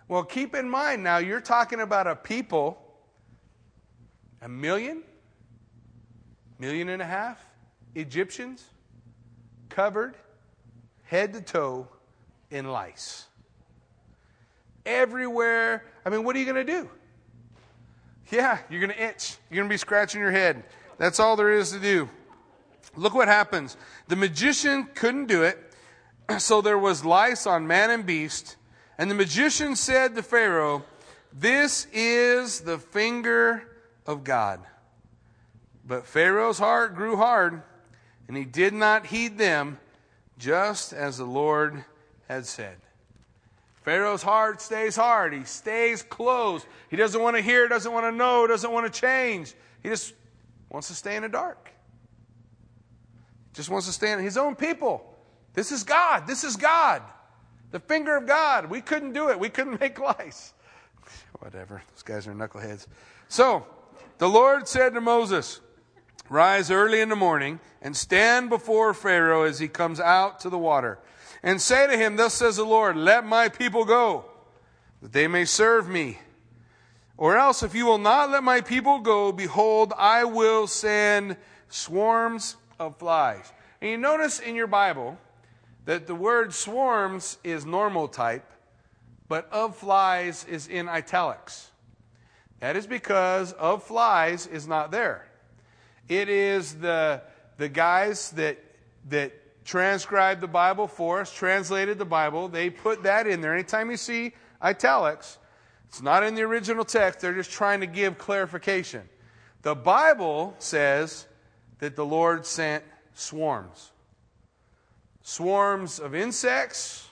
Well, keep in mind now, you're talking about a people, a million, million and a half Egyptians covered head to toe in lice. Everywhere. I mean, what are you going to do? Yeah, you're going to itch. You're going to be scratching your head. That's all there is to do. Look what happens. The magician couldn't do it. [CLEARS THROAT] So there was lice on man and beast. And the magician said to Pharaoh, This is the finger of God. But Pharaoh's heart grew hard, and he did not heed them, just as the Lord had said. Pharaoh's heart stays hard. He stays closed. He doesn't want to hear, doesn't want to know, doesn't want to change. He just wants to stay in the dark. Just wants to stay in his own people. This is God. This is God. The finger of God. We couldn't do it. We couldn't [LAUGHS] make lice. Whatever. Those guys are knuckleheads. So, the Lord said to Moses, Rise early in the morning and stand before Pharaoh as he comes out to the water. And say to him, Thus says the Lord, Let my people go, that they may serve me. Or else, if you will not let my people go, behold, I will send swarms of flies. And you notice in your Bible that the word swarms is normal type, but of flies is in italics. That is because of flies is not there. It is the, the guys that, that transcribed the Bible for us, translated the Bible, they put that in there. Anytime you see italics, it's not in the original text, they're just trying to give clarification. The Bible says that the Lord sent swarms swarms of insects,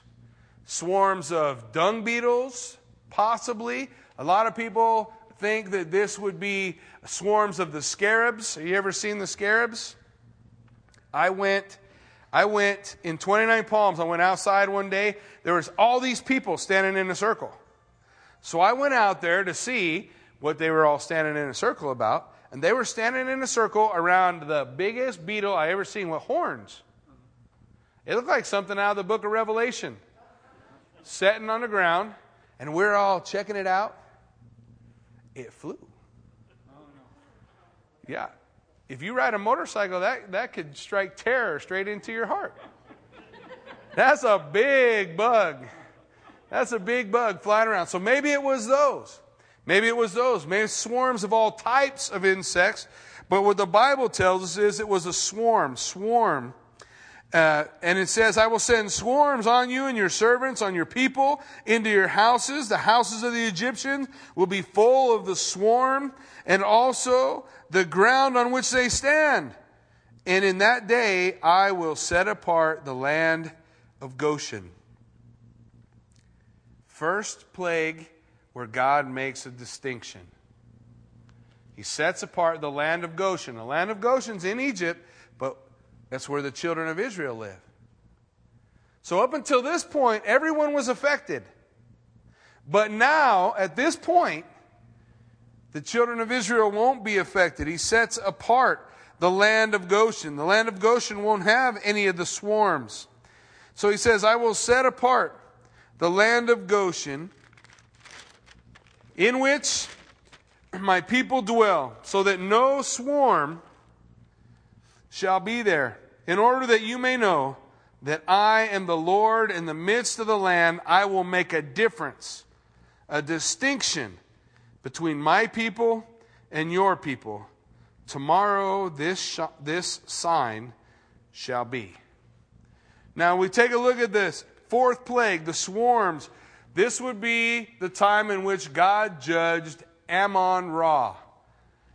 swarms of dung beetles, possibly. A lot of people think that this would be swarms of the scarabs. Have you ever seen the scarabs? I went I went in 29 Palms. I went outside one day. There was all these people standing in a circle. So I went out there to see what they were all standing in a circle about. And they were standing in a circle around the biggest beetle I ever seen with horns. It looked like something out of the book of Revelation. Sitting on the ground, and we're all checking it out. It flew. Yeah, if you ride a motorcycle, that, that could strike terror straight into your heart. That's a big bug. That's a big bug flying around. So maybe it was those. Maybe it was those. Maybe swarms of all types of insects. But what the Bible tells us is it was a swarm. Swarm. Uh, and it says, I will send swarms on you and your servants, on your people, into your houses. The houses of the Egyptians will be full of the swarm, and also the ground on which they stand. And in that day I will set apart the land of Goshen. First plague where God makes a distinction. He sets apart the land of Goshen. The land of Goshen's in Egypt, that's where the children of Israel live. So, up until this point, everyone was affected. But now, at this point, the children of Israel won't be affected. He sets apart the land of Goshen. The land of Goshen won't have any of the swarms. So he says, I will set apart the land of Goshen in which my people dwell, so that no swarm shall be there, in order that you may know that I am the Lord in the midst of the land. I will make a difference, a distinction between my people and your people. Tomorrow this, sh- this sign shall be. Now we take a look at this fourth plague, the swarms. This would be the time in which God judged Ammon Ra.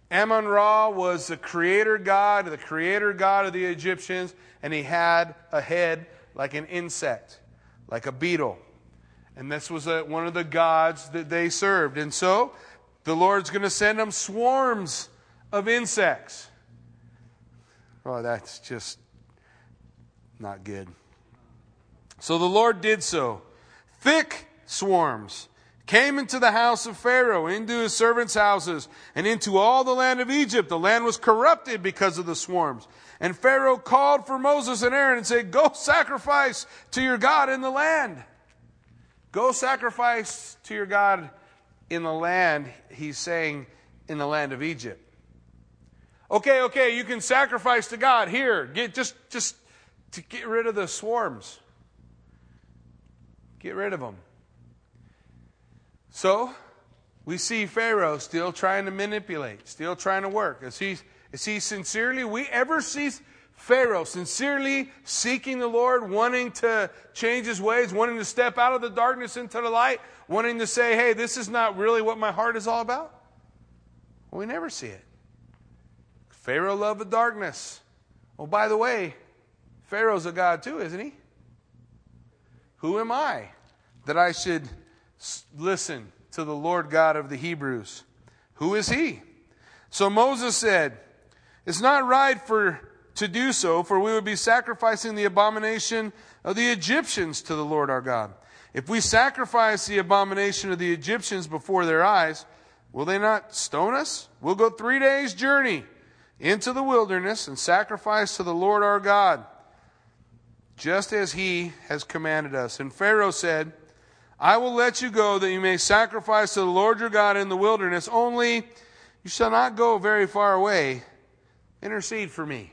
Ammon Ra was the creator God, the creator God of the Egyptians, and he had a head like an insect, like a beetle. And this was a, one of the gods that they served. And so the Lord's going to send them swarms of insects. Oh, that's just not good. So the Lord did so. Thick swarms came into the house of Pharaoh, into his servants' houses, and into all the land of Egypt. The land was corrupted because of the swarms. And Pharaoh called for Moses and Aaron and said, Go sacrifice to your God in the land. Go sacrifice to your God in the land, he's saying in the land of Egypt. Okay, okay, you can sacrifice to God here. Get just just to get rid of the swarms. Get rid of them. So, we see Pharaoh still trying to manipulate, still trying to work. Is he, is he sincerely, we ever see Pharaoh sincerely seeking the Lord, wanting to change his ways, wanting to step out of the darkness into the light, wanting to say, hey, this is not really what my heart is all about? Well, we never see it. Pharaoh loved the darkness. Oh, by the way, Pharaoh's a God too, isn't he? Who am I that I should listen to the Lord God of the Hebrews? Who is he? So Moses said, It's not right for to do so, for we would be sacrificing the abomination of the Egyptians to the Lord our God. If we sacrifice the abomination of the Egyptians before their eyes, will they not stone us? We'll go three days' journey into the wilderness and sacrifice to the Lord our God, just as he has commanded us. And Pharaoh said, I will let you go that you may sacrifice to the Lord your God in the wilderness. Only you shall not go very far away. Intercede for me.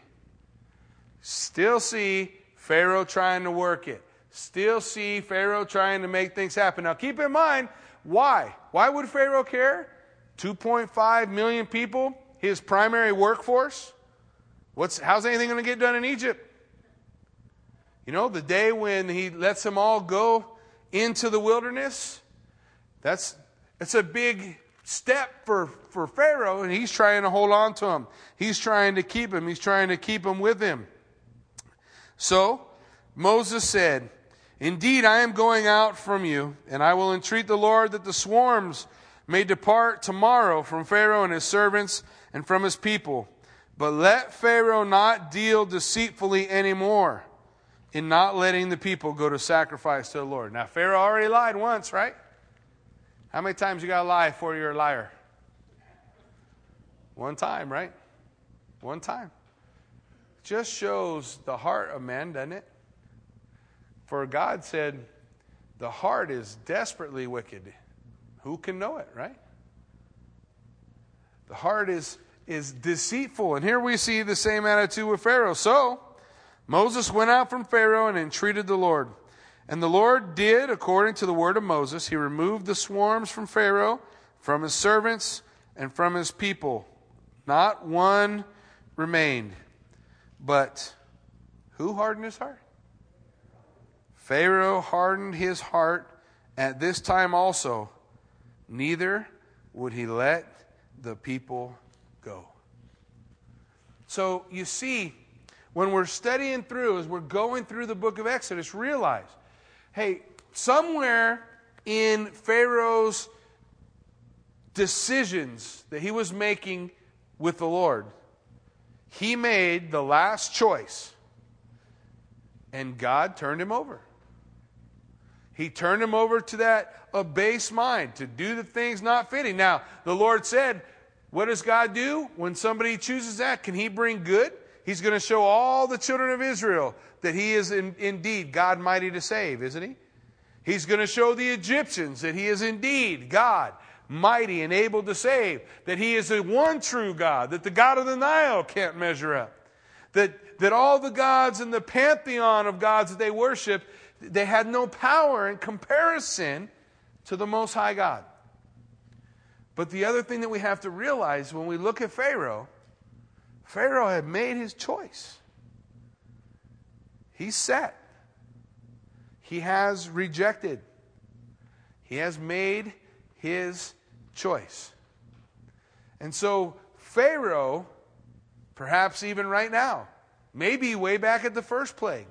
Still see Pharaoh trying to work it. Still see Pharaoh trying to make things happen. Now keep in mind, why? Why would Pharaoh care? 2.5 million people, his primary workforce. What's, how's anything going to get done in Egypt? You know, the day when he lets them all go into the wilderness, that's, that's a big step for, for Pharaoh, and he's trying to hold on to him. He's trying to keep him. He's trying to keep him with him. So Moses said, Indeed, I am going out from you, and I will entreat the Lord that the swarms may depart tomorrow from Pharaoh and his servants and from his people. But let Pharaoh not deal deceitfully anymore in not letting the people go to sacrifice to the Lord. Now, Pharaoh already lied once, right? How many times you got to lie before you're a liar? One time, right? One time. Just shows the heart of man, doesn't it? For God said, the heart is desperately wicked. Who can know it, right? The heart is, is deceitful. And here we see the same attitude with Pharaoh. So, Moses went out from Pharaoh and entreated the Lord. And the Lord did according to the word of Moses. He removed the swarms from Pharaoh, from his servants, and from his people. Not one remained. But who hardened his heart? Pharaoh hardened his heart at this time also, neither would he let the people go. So you see, when we're studying through, as we're going through the book of Exodus, realize hey, somewhere in Pharaoh's decisions that he was making with the Lord, he made the last choice, and God turned him over. He turned him over to that abased mind to do the things not fitting. Now, the Lord said, What does God do when somebody chooses that? Can He bring good? He's going to show all the children of Israel that He is in, indeed God mighty to save, isn't He? He's going to show the Egyptians that He is indeed God mighty and able to save, that He is the one true God, that the God of the Nile can't measure up, that, that all the gods in the pantheon of gods that they worship, they had no power in comparison to the Most High God. But the other thing that we have to realize when we look at Pharaoh, Pharaoh had made his choice. He's set. He has rejected. He has made his choice. And so, Pharaoh, perhaps even right now, maybe way back at the first plague,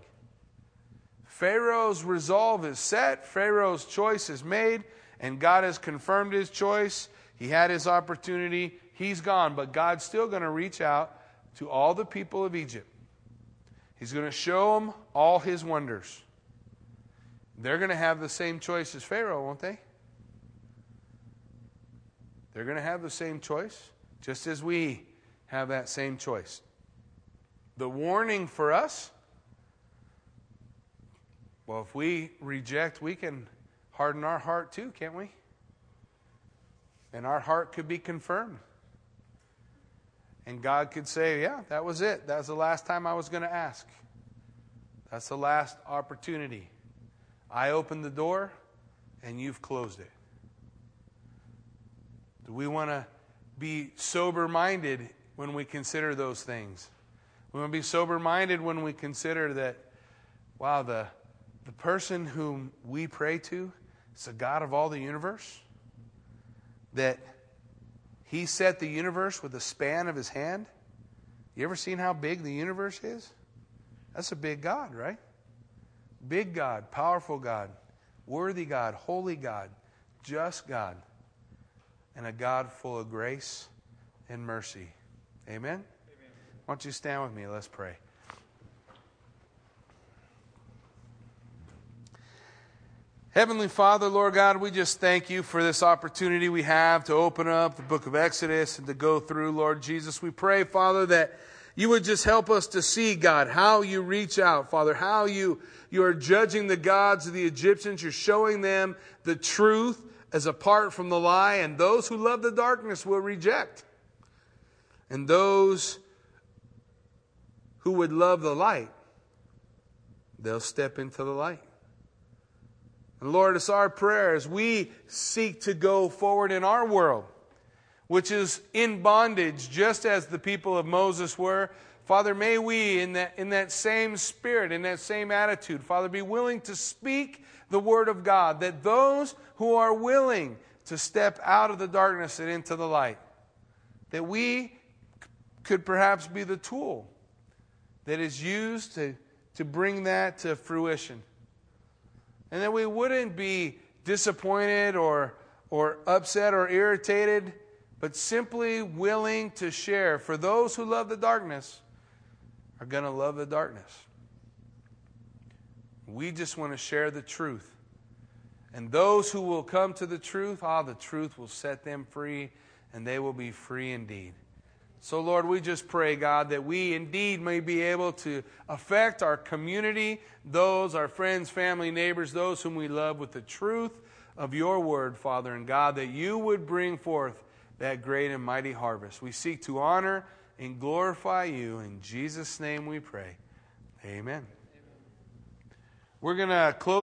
Pharaoh's resolve is set, Pharaoh's choice is made, and God has confirmed his choice. He had his opportunity, he's gone, but God's still going to reach out to all the people of Egypt. He's going to show them all his wonders. They're going to have the same choice as Pharaoh, won't they? They're going to have the same choice, just as we have that same choice. The warning for us well, if we reject, we can harden our heart too, can't we? And our heart could be confirmed. And God could say, Yeah, that was it. That was the last time I was going to ask. That's the last opportunity. I opened the door and you've closed it. Do we want to be sober minded when we consider those things? We want to be sober minded when we consider that, wow, the the person whom we pray to is the God of all the universe? That he set the universe with the span of his hand? You ever seen how big the universe is? That's a big God, right? Big God, powerful God, worthy God, holy God, just God, and a God full of grace and mercy. Amen? Amen. Why don't you stand with me? Let's pray. Heavenly Father, Lord God, we just thank you for this opportunity we have to open up the book of Exodus and to go through, Lord Jesus. We pray, Father, that you would just help us to see, God, how you reach out, Father, how you, you are judging the gods of the Egyptians. You're showing them the truth as apart from the lie, and those who love the darkness will reject. And those who would love the light, they'll step into the light. And Lord, it's our prayer as we seek to go forward in our world, which is in bondage, just as the people of Moses were. Father, may we, in that, in that same spirit, in that same attitude, Father, be willing to speak the word of God, that those who are willing to step out of the darkness and into the light, that we could perhaps be the tool that is used to, to bring that to fruition and that we wouldn't be disappointed or, or upset or irritated, but simply willing to share. For those who love the darkness are going to love the darkness. We just want to share the truth. And those who will come to the truth, ah, the truth will set them free, and they will be free indeed. So, Lord, we just pray, God, that we indeed may be able to affect our community, those, our friends, family, neighbors, those whom we love with the truth of your word, Father, and God, that you would bring forth that great and mighty harvest. We seek to honor and glorify you. In Jesus' name we pray. Amen. We're going to close.